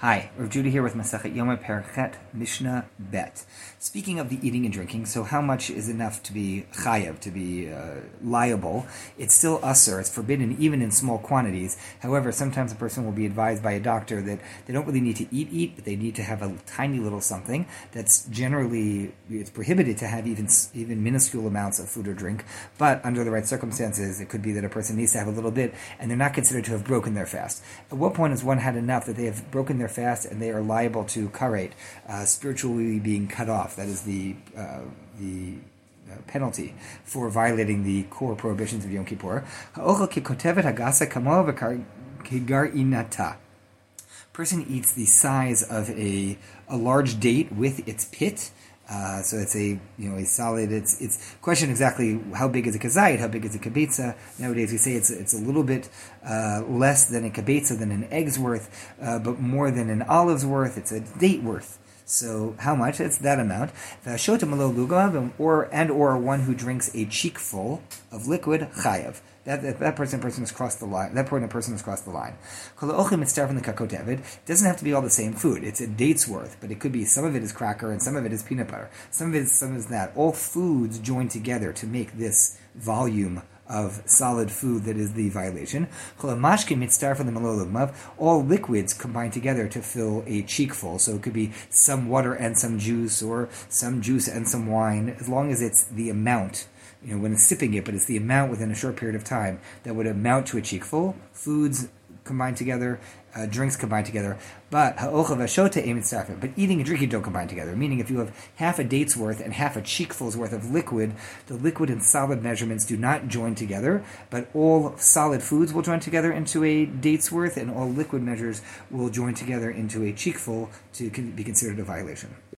Hi, Rav Judah here with Masachet Yoma Perchet Mishnah Bet. Speaking of the eating and drinking, so how much is enough to be chayav, to be uh, liable? It's still usser, it's forbidden even in small quantities. However, sometimes a person will be advised by a doctor that they don't really need to eat, eat, but they need to have a tiny little something that's generally, it's prohibited to have even, even minuscule amounts of food or drink, but under the right circumstances, it could be that a person needs to have a little bit and they're not considered to have broken their fast. At what point has one had enough that they have broken their fast and they are liable to karet, uh, spiritually being cut off. That is the uh, the uh, penalty for violating the core prohibitions of Yom Kippur. Person eats the size of a, a large date with its pit. Uh, so it's a you know a solid. It's it's question exactly how big is a kazayit, how big is a kibitza. Nowadays we say it's it's a little bit uh, less than a kibitza than an egg's worth, uh, but more than an olive's worth. It's a date worth. So how much? It's that amount. Or and or one who drinks a cheekful of liquid chayav. That, that, that person person has crossed the line. That a person has crossed the line. Kakotevet doesn't have to be all the same food. It's a date's worth, but it could be some of it is cracker and some of it is peanut butter. Some of it is some is that. All foods join together to make this volume of solid food that is the violation. All liquids combine together to fill a cheekful. So it could be some water and some juice, or some juice and some wine, as long as it's the amount you know, when it's sipping it, but it's the amount within a short period of time that would amount to a cheekful. Foods combined together, uh, drinks combined together. But but eating and drinking don't combine together. Meaning, if you have half a date's worth and half a cheekful's worth of liquid, the liquid and solid measurements do not join together. But all solid foods will join together into a date's worth, and all liquid measures will join together into a cheekful to be considered a violation.